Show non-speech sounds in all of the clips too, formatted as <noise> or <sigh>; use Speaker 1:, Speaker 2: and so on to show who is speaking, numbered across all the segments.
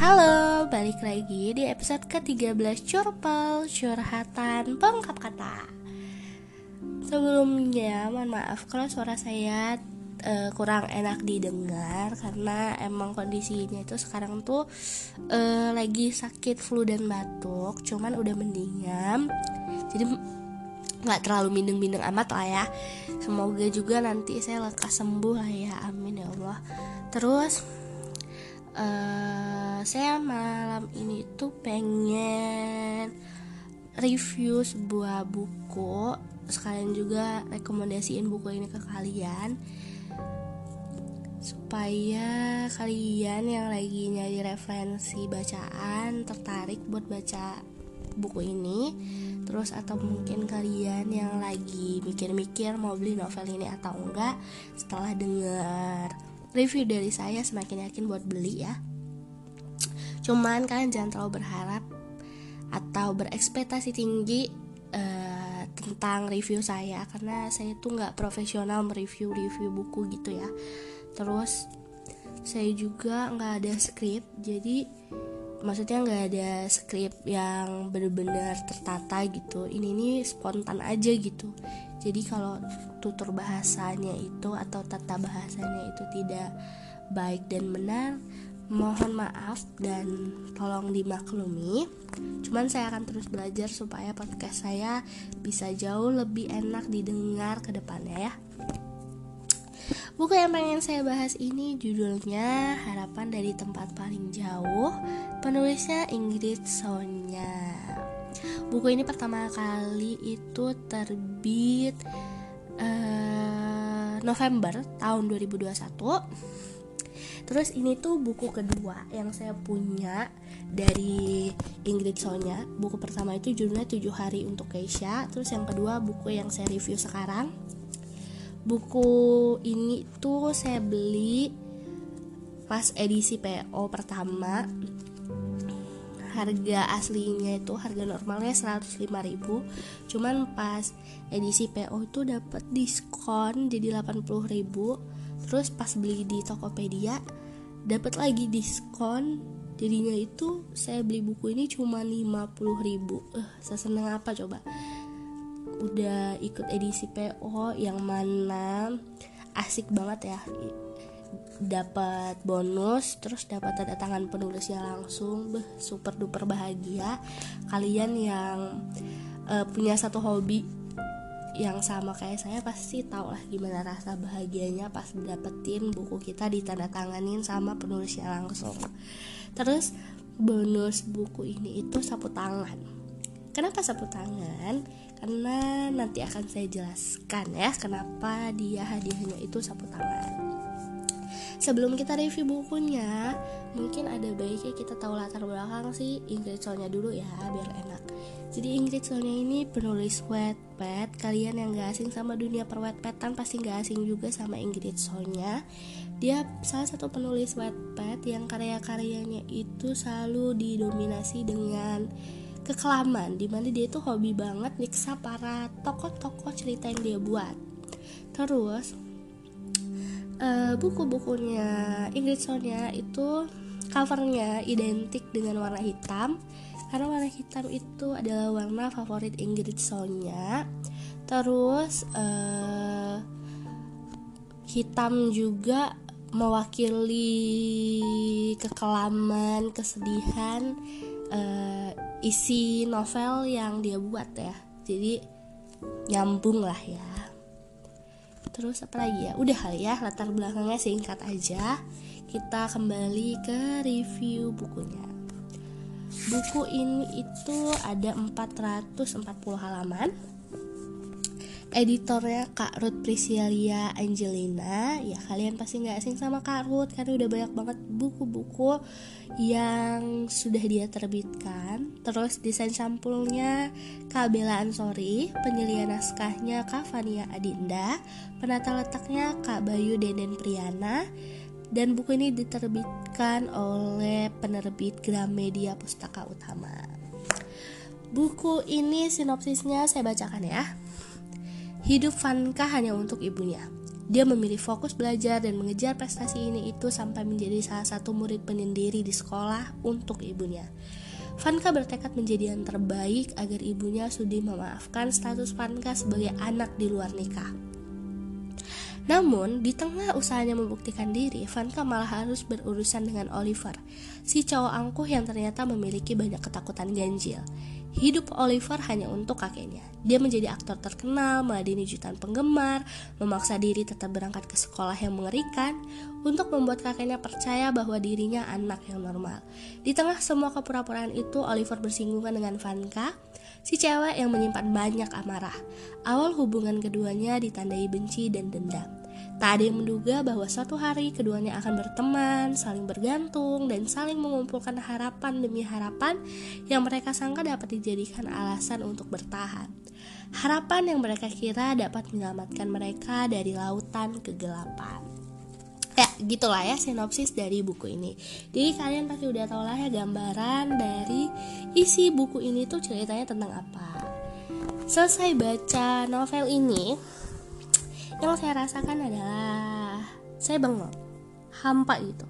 Speaker 1: Halo, balik lagi di episode ke-13 Curpel Curhatan Pengkap Kata. Sebelumnya, mohon maaf kalau suara saya uh, kurang enak didengar Karena emang kondisinya itu sekarang tuh uh, lagi sakit flu dan batuk Cuman udah mendingan Jadi nggak terlalu mindeng-mindeng amat lah ya. Semoga juga nanti saya lekas sembuh lah ya, amin ya Allah. Terus uh, saya malam ini tuh pengen review sebuah buku. Sekalian juga rekomendasiin buku ini ke kalian. Supaya kalian yang lagi nyari referensi bacaan tertarik buat baca buku ini. Terus atau mungkin kalian yang lagi mikir-mikir mau beli novel ini atau enggak setelah dengar review dari saya semakin yakin buat beli ya. Cuman kalian jangan terlalu berharap atau berekspektasi tinggi uh, tentang review saya karena saya tuh nggak profesional mereview review buku gitu ya. Terus saya juga nggak ada skrip jadi maksudnya nggak ada skrip yang benar-benar tertata gitu. Ini nih spontan aja gitu. Jadi kalau tutur bahasanya itu atau tata bahasanya itu tidak baik dan benar mohon maaf dan tolong dimaklumi. Cuman saya akan terus belajar supaya podcast saya bisa jauh lebih enak didengar ke depannya ya Buku yang pengen saya bahas ini judulnya Harapan dari Tempat Paling Jauh Penulisnya Ingrid Sonya Buku ini pertama kali itu terbit uh, November tahun 2021 Terus ini tuh buku kedua yang saya punya dari Ingrid Sonya Buku pertama itu judulnya 7 Hari Untuk Keisha. Terus yang kedua buku yang saya review sekarang buku ini tuh saya beli pas edisi PO pertama. Harga aslinya itu harga normalnya 105.000 cuman pas edisi PO itu dapat diskon jadi 80.000 terus pas beli di Tokopedia dapat lagi diskon. Jadinya itu saya beli buku ini cuma 50.000 eh uh, saya seneng apa coba udah ikut edisi PO yang mana asik banget ya. Dapat bonus terus dapat tanda tangan penulisnya langsung. Beh super duper bahagia. Kalian yang uh, punya satu hobi yang sama kayak saya pasti tahu lah gimana rasa bahagianya pas dapetin buku kita ditandatanganin sama penulisnya langsung. Terus bonus buku ini itu sapu tangan. Kenapa sapu tangan karena nanti akan saya jelaskan ya kenapa dia hadiahnya itu sapu tangan. Sebelum kita review bukunya mungkin ada baiknya kita tahu latar belakang si Ingrid Solnya dulu ya biar enak. Jadi Ingrid Solnya ini penulis wetpad kalian yang gak asing sama dunia perwetpadan pasti gak asing juga sama Ingrid Solnya. Dia salah satu penulis wetpad yang karya-karyanya itu selalu didominasi dengan kekelaman di mana dia itu hobi banget niksa para tokoh-tokoh cerita yang dia buat. Terus uh, buku-bukunya Ingrid Sonia itu covernya identik dengan warna hitam karena warna hitam itu adalah warna favorit Ingrid Sonia. Terus uh, hitam juga mewakili kekelaman kesedihan uh, isi novel yang dia buat ya. Jadi nyambung lah ya. Terus apa lagi ya? Udah kali ya latar belakangnya singkat aja. Kita kembali ke review bukunya. Buku ini itu ada 440 halaman editornya Kak Ruth Priscilia Angelina. Ya kalian pasti nggak asing sama Kak Ruth karena udah banyak banget buku-buku yang sudah dia terbitkan. Terus desain sampulnya Kak Bella Ansori penyelian naskahnya Kak Fania Adinda penata letaknya Kak Bayu Deden Priyana dan buku ini diterbitkan oleh penerbit Gramedia Pustaka Utama. Buku ini sinopsisnya saya bacakan ya Hidup Vanka hanya untuk ibunya. Dia memilih fokus belajar dan mengejar prestasi ini itu sampai menjadi salah satu murid penyendiri di sekolah untuk ibunya. Vanka bertekad menjadi yang terbaik agar ibunya sudi memaafkan status Vanka sebagai anak di luar nikah. Namun, di tengah usahanya membuktikan diri, Vanka malah harus berurusan dengan Oliver, si cowok angkuh yang ternyata memiliki banyak ketakutan ganjil. Hidup Oliver hanya untuk kakeknya. Dia menjadi aktor terkenal, meladeni jutaan penggemar, memaksa diri tetap berangkat ke sekolah yang mengerikan untuk membuat kakeknya percaya bahwa dirinya anak yang normal. Di tengah semua kepura-puraan itu, Oliver bersinggungan dengan Vanka, si cewek yang menyimpan banyak amarah. Awal hubungan keduanya ditandai benci dan dendam. Tak ada yang menduga bahwa suatu hari keduanya akan berteman, saling bergantung, dan saling mengumpulkan harapan demi harapan yang mereka sangka dapat dijadikan alasan untuk bertahan. Harapan yang mereka kira dapat menyelamatkan mereka dari lautan kegelapan. Ya, gitulah ya sinopsis dari buku ini. Jadi kalian pasti udah tau lah ya gambaran dari isi buku ini tuh ceritanya tentang apa. Selesai baca novel ini, yang saya rasakan adalah saya bengong. Hampa gitu.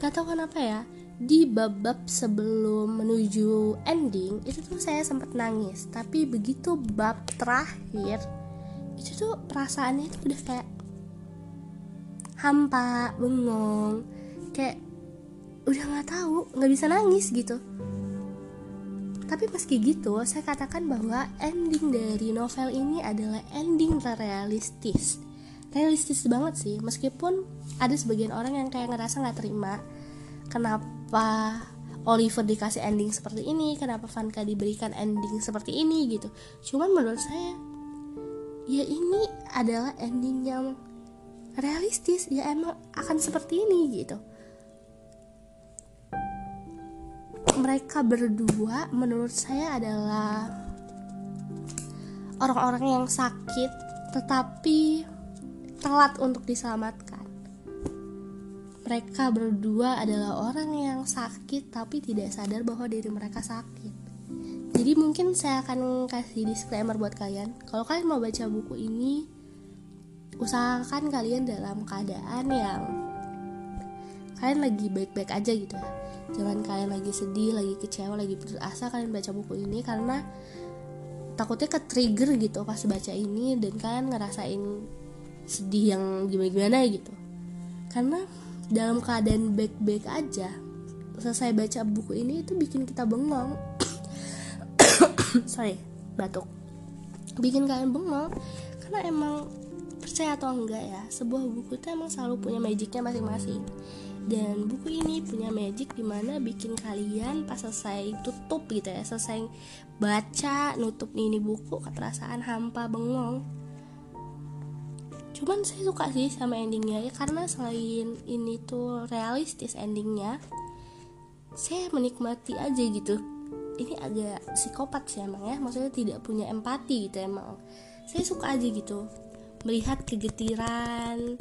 Speaker 1: Gak tau kenapa ya di bab-bab sebelum menuju ending itu tuh saya sempat nangis. Tapi begitu bab terakhir itu tuh perasaannya itu udah kayak hampa bengong kayak udah nggak tahu nggak bisa nangis gitu tapi meski gitu, saya katakan bahwa ending dari novel ini adalah ending realistis. Realistis banget sih, meskipun ada sebagian orang yang kayak ngerasa nggak terima kenapa Oliver dikasih ending seperti ini, kenapa Vanka diberikan ending seperti ini gitu. Cuman menurut saya, ya ini adalah ending yang realistis, ya emang akan seperti ini gitu mereka berdua menurut saya adalah orang-orang yang sakit tetapi telat untuk diselamatkan. Mereka berdua adalah orang yang sakit tapi tidak sadar bahwa diri mereka sakit. Jadi mungkin saya akan kasih disclaimer buat kalian. Kalau kalian mau baca buku ini, usahakan kalian dalam keadaan yang kalian lagi baik-baik aja gitu ya jangan kalian lagi sedih lagi kecewa lagi putus asa kalian baca buku ini karena takutnya ke trigger gitu pas baca ini dan kalian ngerasain sedih yang gimana-gimana gitu. Karena dalam keadaan baik-baik aja selesai baca buku ini itu bikin kita bengong. <coughs> Sorry batuk. Bikin kalian bengong karena emang percaya atau enggak ya sebuah buku itu emang selalu punya magicnya masing-masing dan buku ini punya magic di mana bikin kalian pas selesai tutup gitu ya selesai baca nutup ini buku ke perasaan hampa bengong. Cuman saya suka sih sama endingnya ya karena selain ini tuh realistis endingnya saya menikmati aja gitu. Ini agak psikopat sih emang ya maksudnya tidak punya empati gitu emang. Saya suka aja gitu melihat kegetiran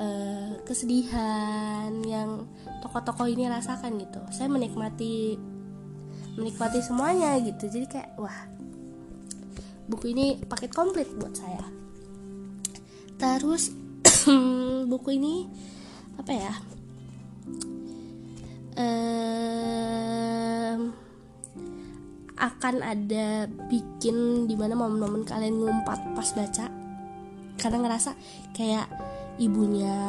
Speaker 1: uh, kesedihan yang tokoh-tokoh ini rasakan gitu. Saya menikmati menikmati semuanya gitu. Jadi kayak wah buku ini paket komplit buat saya. Terus <clears throat> buku ini apa ya um, akan ada bikin di mana momen-momen kalian ngumpat pas baca. Karena ngerasa kayak ibunya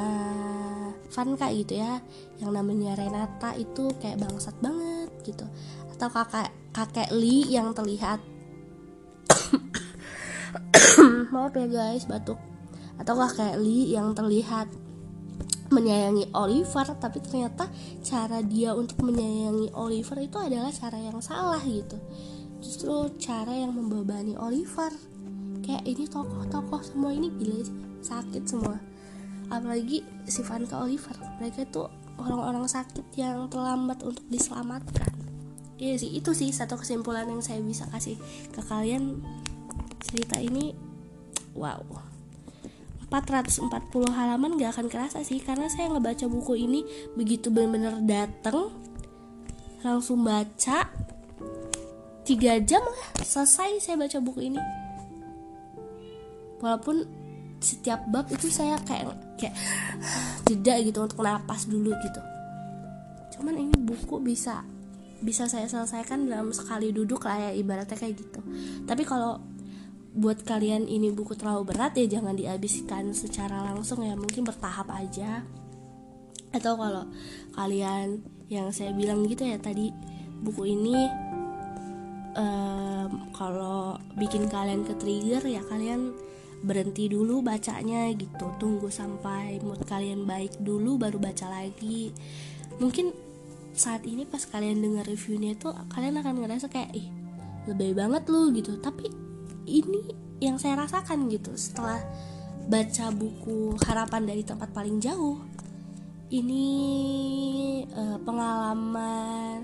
Speaker 1: Vanka gitu ya yang namanya Renata itu kayak bangsat banget gitu. Atau kakak kakek Lee yang terlihat <coughs> maaf ya guys batuk. Atau kakek Lee yang terlihat menyayangi Oliver tapi ternyata cara dia untuk menyayangi Oliver itu adalah cara yang salah gitu. Justru cara yang membebani Oliver. Kayak ini tokoh-tokoh semua ini gila sakit semua apalagi si Vanka Oliver. Mereka itu orang-orang sakit yang terlambat untuk diselamatkan. Iya sih itu sih satu kesimpulan yang saya bisa kasih ke kalian. Cerita ini wow. 440 halaman gak akan kerasa sih karena saya ngebaca buku ini begitu bener-bener dateng langsung baca tiga jam lah selesai saya baca buku ini. Walaupun setiap bab itu saya kayak kayak <sighs> jeda gitu untuk napas dulu gitu. Cuman ini buku bisa bisa saya selesaikan dalam sekali duduk lah ya ibaratnya kayak gitu. Tapi kalau buat kalian ini buku terlalu berat ya jangan dihabiskan secara langsung ya mungkin bertahap aja. Atau kalau kalian yang saya bilang gitu ya tadi buku ini um, kalau bikin kalian ke trigger ya kalian berhenti dulu bacanya gitu. Tunggu sampai mood kalian baik dulu baru baca lagi. Mungkin saat ini pas kalian dengar reviewnya itu kalian akan ngerasa kayak ih lebih banget lu gitu. Tapi ini yang saya rasakan gitu setelah baca buku harapan dari tempat paling jauh ini uh, pengalaman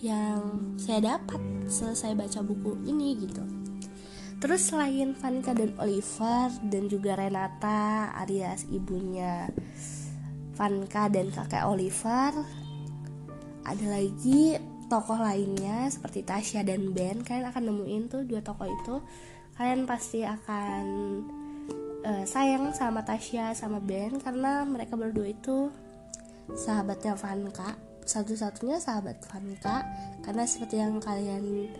Speaker 1: yang saya dapat selesai baca buku ini gitu terus selain Vanika dan Oliver dan juga Renata alias ibunya Vanka dan kakek Oliver ada lagi tokoh lainnya seperti Tasya dan Ben. Kalian akan nemuin tuh dua tokoh itu. Kalian pasti akan uh, sayang sama Tasya sama Ben karena mereka berdua itu sahabatnya Vanka satu-satunya sahabat Vanka karena seperti yang kalian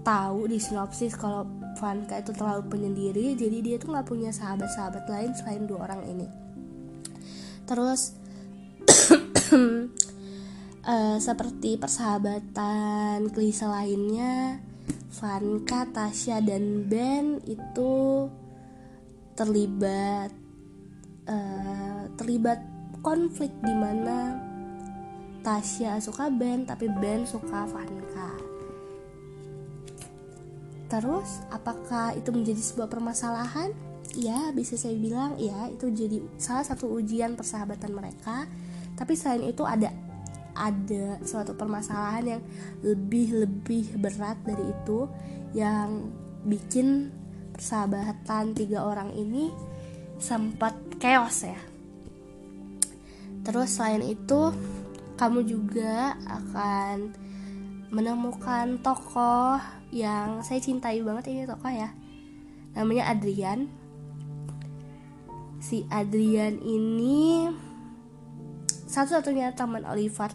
Speaker 1: tahu di sinopsis kalau Vanka itu terlalu penyendiri jadi dia tuh nggak punya sahabat-sahabat lain selain dua orang ini terus uh, <coughs> seperti persahabatan klise lainnya Vanka, Tasya dan Ben itu terlibat uh, terlibat konflik di mana Tasya suka Ben tapi Ben suka Vanka. Terus apakah itu menjadi sebuah permasalahan? Ya, bisa saya bilang ya, itu jadi salah satu ujian persahabatan mereka. Tapi selain itu ada ada suatu permasalahan yang lebih-lebih berat dari itu yang bikin persahabatan tiga orang ini sempat chaos ya. Terus selain itu kamu juga akan menemukan tokoh yang saya cintai banget ini tokoh ya. Namanya Adrian. Si Adrian ini satu-satunya teman Oliver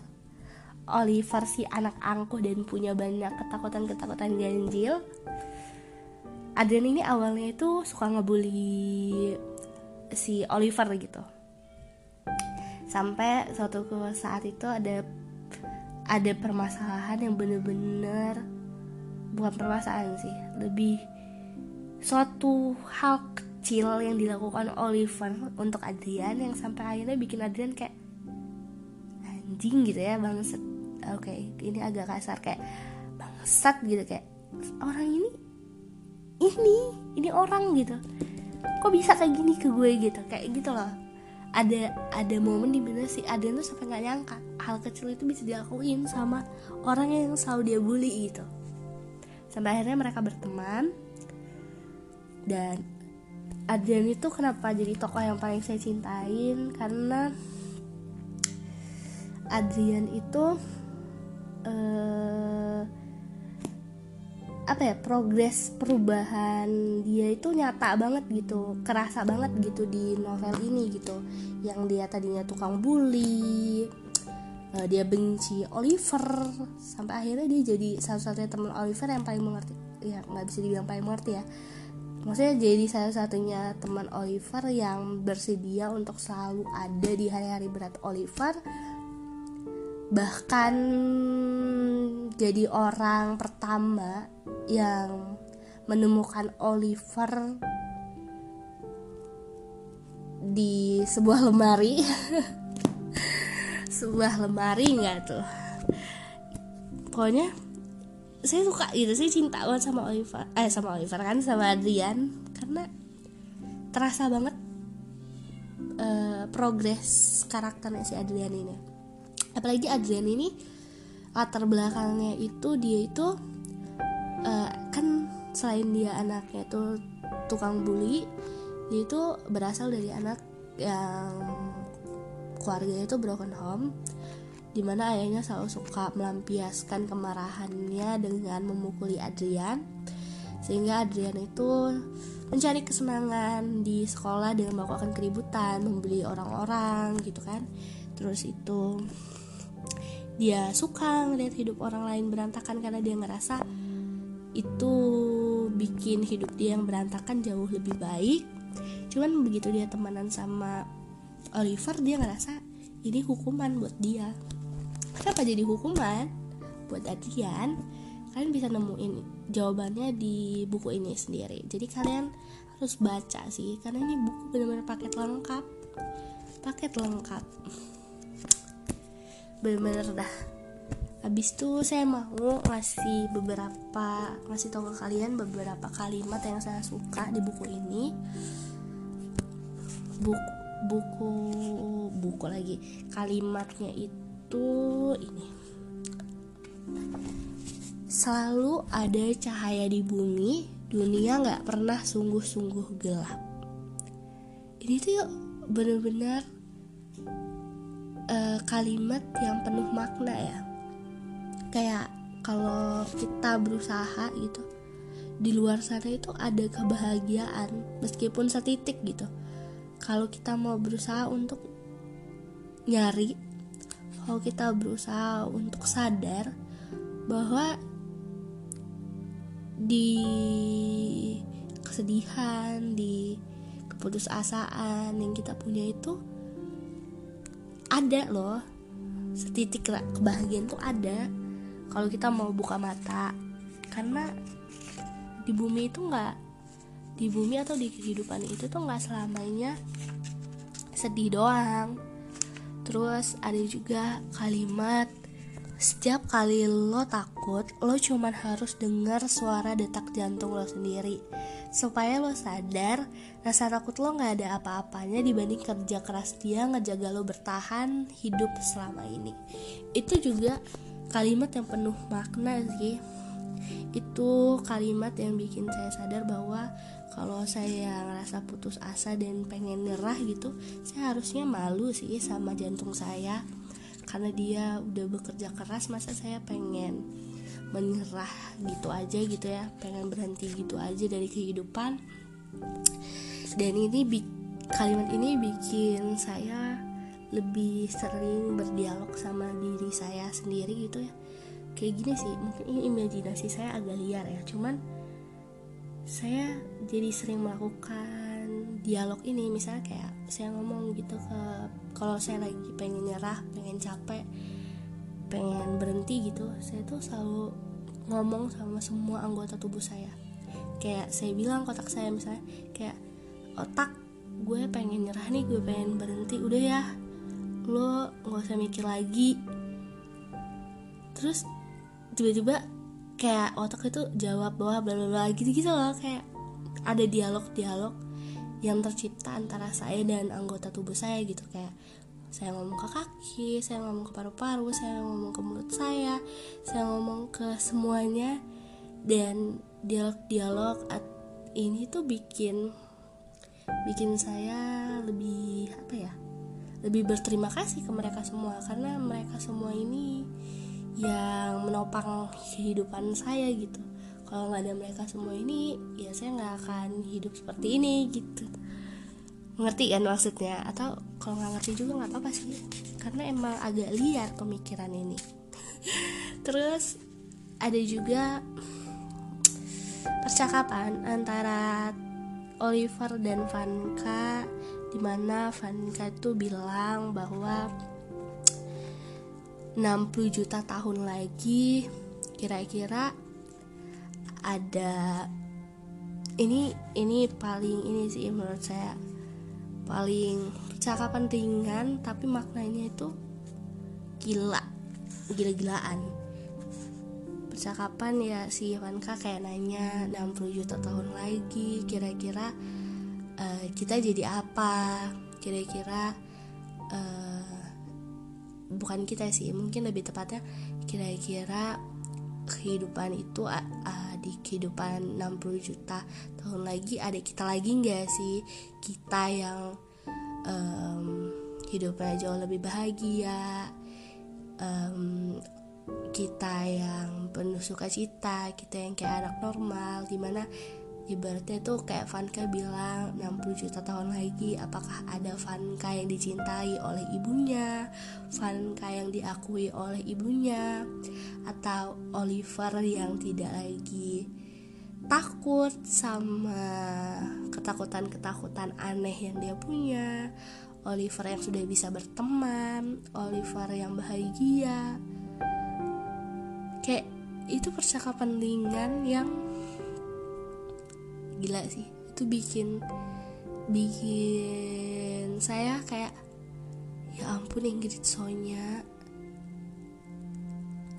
Speaker 1: Oliver si anak angkuh dan punya banyak ketakutan-ketakutan ganjil Adrian ini awalnya itu suka ngebully si Oliver gitu sampai suatu saat itu ada ada permasalahan yang bener-bener bukan permasalahan sih lebih suatu hal kecil yang dilakukan Oliver untuk Adrian yang sampai akhirnya bikin Adrian kayak anjing gitu ya bangset oke okay, ini agak kasar kayak bangsat gitu kayak orang ini ini ini orang gitu. Kok bisa kayak gini ke gue gitu kayak gitu loh ada ada momen di mana si Aden tuh sampai nggak nyangka hal kecil itu bisa dilakuin sama orang yang selalu dia bully gitu. Sampai akhirnya mereka berteman dan Adrian itu kenapa jadi tokoh yang paling saya cintain? Karena Adrian itu uh, apa ya progres perubahan dia itu nyata banget gitu kerasa banget gitu di novel ini gitu. Yang dia tadinya tukang bully uh, dia benci Oliver sampai akhirnya dia jadi satu-satunya teman Oliver yang paling mengerti ya nggak bisa dibilang paling mengerti ya. Maksudnya jadi salah satunya teman Oliver yang bersedia untuk selalu ada di hari-hari berat Oliver. Bahkan jadi orang pertama yang menemukan Oliver di sebuah lemari. <laughs> Sebuah lemari nggak tuh? Pokoknya saya suka gitu saya cinta banget sama Oliver. Eh sama Oliver kan sama Adrian. Karena terasa banget uh, progres karakternya si Adrian ini. Apalagi Adrian ini latar belakangnya itu dia itu uh, kan selain dia anaknya itu tukang bully dia itu berasal dari anak yang keluarganya itu broken home di mana ayahnya selalu suka melampiaskan kemarahannya dengan memukuli Adrian sehingga Adrian itu mencari kesenangan di sekolah dengan melakukan keributan membeli orang-orang gitu kan. Terus itu dia suka ngeliat hidup orang lain berantakan karena dia ngerasa itu bikin hidup dia yang berantakan jauh lebih baik. Cuman begitu dia temenan sama Oliver dia ngerasa ini hukuman buat dia. Kenapa jadi hukuman? Buat Adrian kalian bisa nemuin jawabannya di buku ini sendiri. Jadi kalian harus baca sih karena ini buku benar-benar paket lengkap. Paket lengkap bener-bener dah. Habis itu saya mau ngasih beberapa ngasih tahu ke kalian beberapa kalimat yang saya suka di buku ini. Buku buku buku lagi. Kalimatnya itu ini. Selalu ada cahaya di bumi dunia nggak pernah sungguh-sungguh gelap. Ini tuh bener-bener uh, kalimat yang penuh makna ya. Kayak kalau kita berusaha gitu di luar sana itu ada kebahagiaan meskipun setitik gitu. Kalau kita mau berusaha untuk nyari kalau kita berusaha untuk sadar bahwa di kesedihan di keputusasaan yang kita punya itu ada loh. Setitik kebahagiaan tuh ada. Kalau kita mau buka mata. Karena di bumi itu nggak di bumi atau di kehidupan itu tuh nggak selamanya sedih doang. Terus ada juga kalimat setiap kali lo takut, lo cuman harus dengar suara detak jantung lo sendiri supaya lo sadar rasa takut lo nggak ada apa-apanya dibanding kerja keras dia ngejaga lo bertahan hidup selama ini. Itu juga kalimat yang penuh makna sih. Itu kalimat yang bikin saya sadar bahwa kalau saya ngerasa putus asa dan pengen nyerah gitu, saya harusnya malu sih sama jantung saya karena dia udah bekerja keras masa saya pengen menyerah gitu aja gitu ya. Pengen berhenti gitu aja dari kehidupan. Dan ini kalimat ini bikin saya lebih sering berdialog sama diri saya sendiri gitu ya. Kayak gini sih mungkin ini imajinasi saya agak liar ya. Cuman saya jadi sering melakukan dialog ini. Misalnya kayak saya ngomong gitu ke kalau saya lagi pengen nyerah pengen capek pengen berhenti gitu saya tuh selalu ngomong sama semua anggota tubuh saya. Kayak saya bilang kotak saya misalnya kayak otak gue pengen nyerah nih gue pengen berhenti udah ya lo nggak usah mikir lagi. Terus tiba-tiba kayak otak itu jawab bahwa bla bla gitu gitu loh kayak ada dialog dialog yang tercipta antara saya dan anggota tubuh saya gitu kayak saya ngomong ke kaki, saya ngomong ke paru-paru, saya ngomong ke mulut saya, saya ngomong ke semuanya. Dan dialog-dialog ini tuh bikin bikin saya lebih apa ya lebih berterima kasih ke mereka semua. Karena mereka semua ini yang menopang kehidupan saya gitu. Kalau nggak ada mereka semua ini ya saya nggak akan hidup seperti ini gitu. Ngerti kan maksudnya? Atau kalau nggak ngerti juga nggak apa-apa sih. Karena emang agak liar pemikiran ini. <laughs> Terus ada juga percakapan antara Oliver dan Vanka di mana Vanka itu bilang bahwa 60 juta tahun lagi kira-kira ada ini ini paling ini sih menurut saya paling percakapan ringan tapi maknanya itu gila gila-gilaan. Percakapan ya si Ivanka kayak nanya 60 juta tahun lagi kira-kira uh, kita jadi apa? Kira-kira uh, bukan kita sih mungkin lebih tepatnya kira-kira kehidupan itu uh, di kehidupan 60 juta tahun lagi ada kita lagi nggak sih? Kita yang um, hidupnya jauh lebih bahagia um, kita yang penuh sukacita kita yang kayak anak normal di mana ibaratnya tuh kayak Vanka bilang 60 juta tahun lagi apakah ada Vanka yang dicintai oleh ibunya? Vanka yang diakui oleh ibunya? Atau Oliver yang tidak lagi takut sama ketakutan-ketakutan aneh yang dia punya? Oliver yang sudah bisa berteman? Oliver yang bahagia? Kayak itu percakapan ringan yang gila sih. Itu bikin bikin saya kayak ya ampun Ingrid Sonya.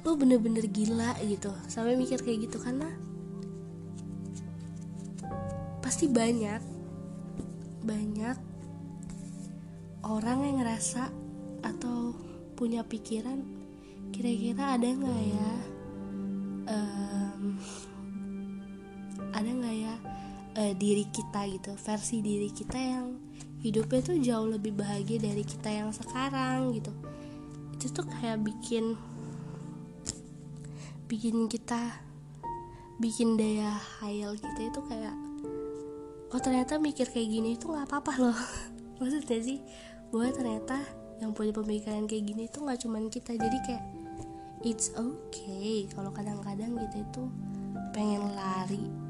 Speaker 1: Lo bener-bener gila gitu. Sampai mikir kayak gitu karena pasti banyak banyak orang yang ngerasa atau punya pikiran kira-kira ada nggak ya? Um, ada nggak ya uh, diri kita gitu versi diri kita yang hidupnya tuh jauh lebih bahagia dari kita yang sekarang gitu. Itu tuh kayak bikin bikin kita bikin daya hayal kita itu kayak oh ternyata mikir kayak gini itu nggak apa-apa loh. <laughs> Maksudnya sih bahwa ternyata yang punya pemikiran kayak gini itu nggak cuman kita. Jadi kayak it's okay kalau kadang-kadang kita itu pengen lari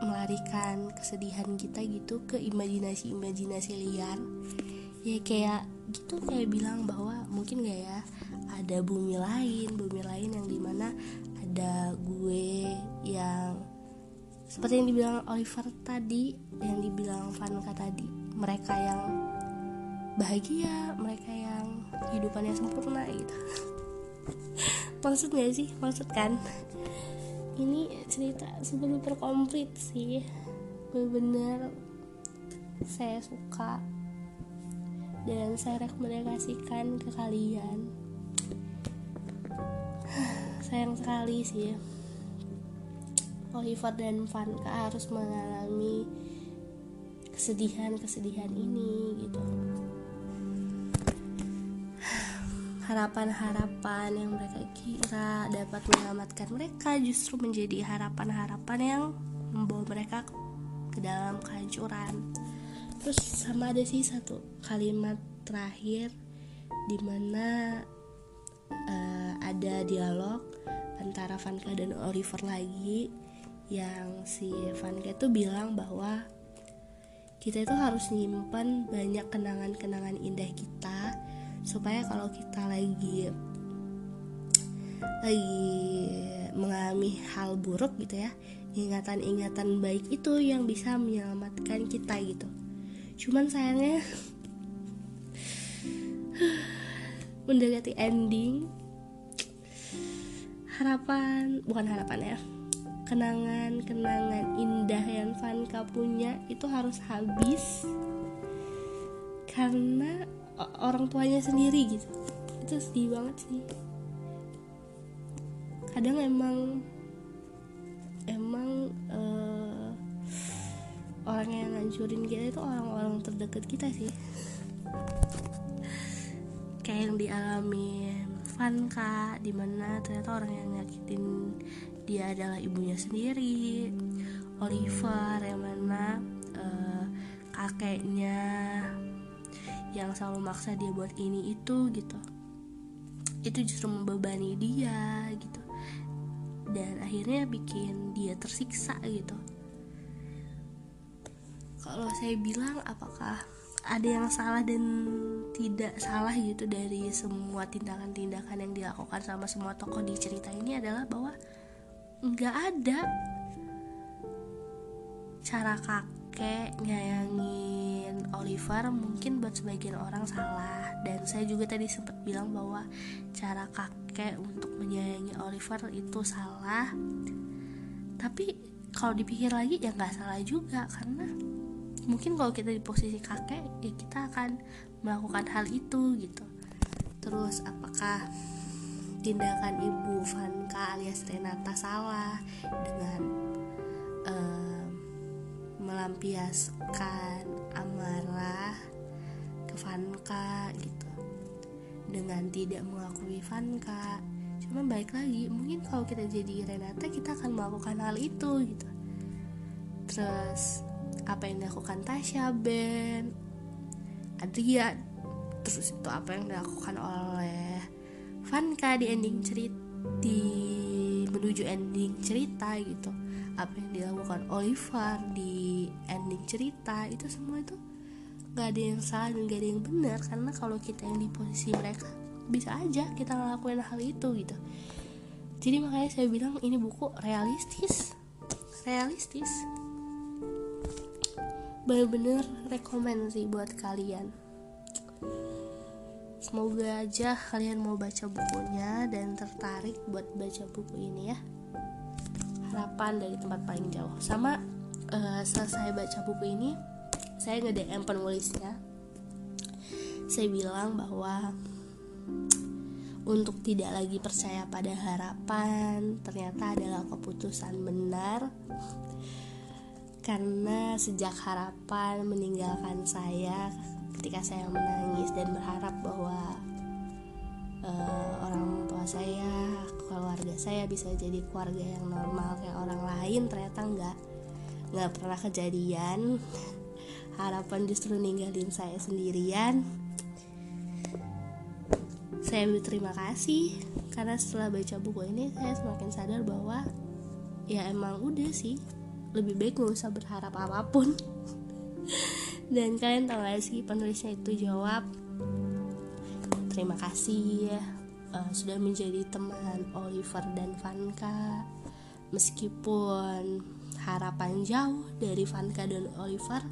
Speaker 1: melarikan kesedihan kita gitu ke imajinasi-imajinasi liar. Ya kayak gitu kayak bilang bahwa mungkin gak ya ada bumi lain bumi lain yang di mana ada gue yang seperti yang dibilang Oliver tadi yang dibilang Vanka tadi mereka yang bahagia mereka yang kehidupannya sempurna gitu. <laughs> Maksud gak sih? Maksud kan ini cerita super komplit sih. Bener-bener saya suka dan saya rekomendasikan ke kalian. <sighs> Sayang sekali sih Oliver dan Vanka harus mengalami kesedihan-kesedihan ini gitu harapan-harapan yang mereka kira dapat menyelamatkan mereka justru menjadi harapan-harapan yang membawa mereka ke dalam kehancuran. Terus sama ada sih satu kalimat terakhir di mana uh, ada dialog antara Vanka dan Oliver lagi yang si Vanka itu bilang bahwa kita itu harus nyimpan banyak kenangan-kenangan indah kita supaya kalau kita lagi lagi mengalami hal buruk gitu ya ingatan-ingatan baik itu yang bisa menyelamatkan kita gitu. Cuman sayangnya <sighs> mendekati ending harapan bukan harapan ya kenangan-kenangan indah yang Vanka punya itu harus habis. Karena orang tuanya sendiri gitu. Itu sedih banget sih. Kadang emang emang uh, orang yang ngancurin kita itu orang-orang terdekat kita sih. Kayak yang dialami Vanka di mana ternyata orang yang nyakitin dia adalah ibunya sendiri. Oliver yang mana uh, kakeknya yang selalu maksa dia buat ini itu gitu. Itu justru membebani dia gitu. Dan akhirnya bikin dia tersiksa gitu. Kalau saya bilang apakah ada yang salah dan tidak salah gitu dari semua tindakan-tindakan yang dilakukan sama semua tokoh di cerita ini adalah bahwa nggak ada cara kakek Oliver mungkin buat sebagian orang salah. Dan saya juga tadi sempat bilang bahwa cara kakek untuk menyayangi Oliver itu salah. Tapi kalau dipikir lagi ya nggak salah juga karena mungkin kalau kita di posisi kakek ya kita akan melakukan hal itu gitu. Terus apakah tindakan ibu Vanka alias Renata salah dengan uh, melampiaskan amarah ke Vanka gitu. Dengan tidak mengakui Vanka. Cuman baik lagi mungkin kalau kita jadi Renata kita akan melakukan hal itu gitu. Terus apa yang dilakukan Tasya Ben Adrian terus itu apa yang dilakukan oleh Vanka di ending cerita menuju ending cerita gitu. Apa yang dilakukan Oliver di ending cerita itu semua itu gak ada yang salah dan gak ada yang benar. Karena kalau kita yang di posisi mereka bisa aja kita ngelakuin hal itu gitu. Jadi makanya saya bilang ini buku realistis. Realistis. Bener-bener rekomend sih buat kalian semoga aja kalian mau baca bukunya dan tertarik buat baca buku ini ya. Harapan dari tempat paling jauh. Sama uh, selesai baca buku ini saya nge-DM penulisnya. Saya bilang bahwa untuk tidak lagi percaya pada harapan ternyata adalah keputusan benar. Karena sejak harapan meninggalkan saya ketika saya menangis dan berharap bahwa uh, orang tua saya keluarga saya bisa jadi keluarga yang normal kayak orang lain ternyata nggak nggak pernah kejadian. Harapan justru ninggalin saya sendirian. Saya berterima kasih karena setelah baca buku ini saya semakin sadar bahwa ya emang udah sih lebih baik gak usah berharap apa pun <laughs> dan kalian tahu gak sih penulisnya itu jawab terima kasih ya uh, sudah menjadi teman Oliver dan Vanka meskipun harapan jauh dari Vanka dan Oliver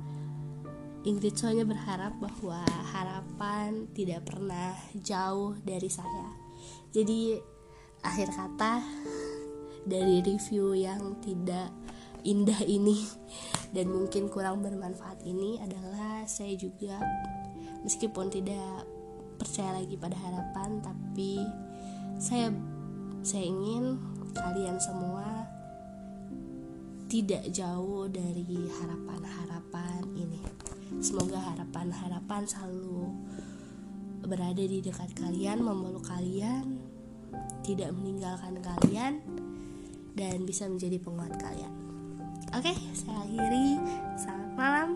Speaker 1: Ingrid soalnya berharap bahwa harapan tidak pernah jauh dari saya. Jadi akhir kata dari review yang tidak indah ini dan mungkin kurang bermanfaat ini adalah saya juga meskipun tidak percaya lagi pada harapan tapi saya saya ingin kalian semua tidak jauh dari harapan-harapan ini. Semoga harapan-harapan selalu berada di dekat kalian, memeluk kalian, tidak meninggalkan kalian, dan bisa menjadi penguat kalian. Oke, saya akhiri. Selamat malam.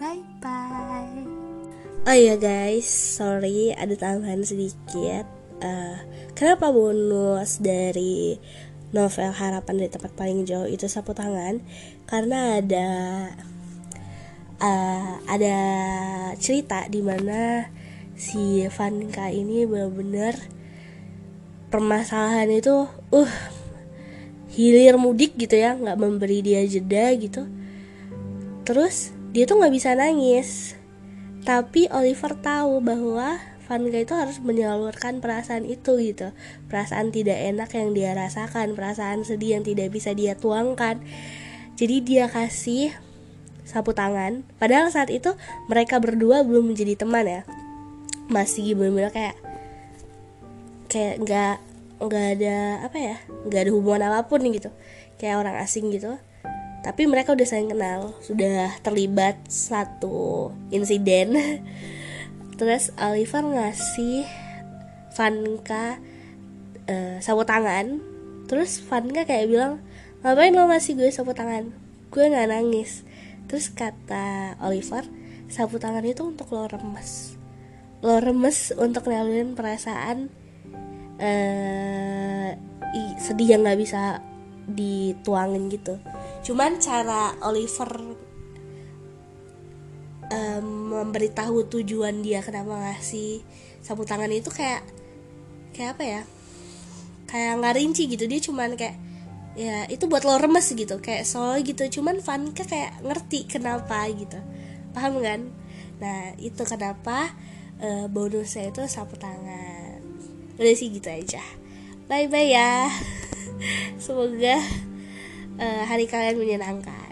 Speaker 1: Bye bye. Oh iya guys, sorry ada tambahan sedikit. Uh, kenapa bonus dari novel Harapan dari tempat paling jauh itu sapu tangan? Karena ada uh, ada cerita di mana si Vanka ini benar-benar permasalahan itu uh hilir mudik gitu ya nggak memberi dia jeda gitu. Terus dia tuh nggak bisa nangis. Tapi Oliver tahu bahwa Vanka itu harus menyalurkan perasaan itu gitu. Perasaan tidak enak yang dia rasakan perasaan sedih yang tidak bisa dia tuangkan. Jadi dia kasih sapu tangan. Padahal saat itu mereka berdua belum menjadi teman ya. Masih benar-benar kayak kayak nggak nggak ada apa ya nggak ada hubungan apa pun nih gitu. Kayak orang asing gitu. Tapi mereka udah saling kenal sudah terlibat satu insiden. <laughs> Terus Oliver ngasih Vanka uh, sapu tangan. Terus Vanka kayak bilang ngapain lo ngasih gue sapu tangan? Gue nggak nangis. Terus kata Oliver sapu tangan itu untuk lo remes. Lo remes untuk nyalurin perasaan uh, sedih yang nggak bisa dituangin gitu. Cuman cara Oliver um, memberitahu tujuan dia kenapa ngasih sapu tangan itu kayak kayak apa ya? Kayak nggak rinci gitu. Dia cuman kayak ya itu buat lo remes gitu. Kayak soal gitu. Cuman Vanka kayak ngerti kenapa gitu. Paham kan? Nah itu kenapa uh, bonusnya itu sapu tangan udah sih gitu aja. Bye bye ya. <laughs> Semoga uh, hari kalian menyenangkan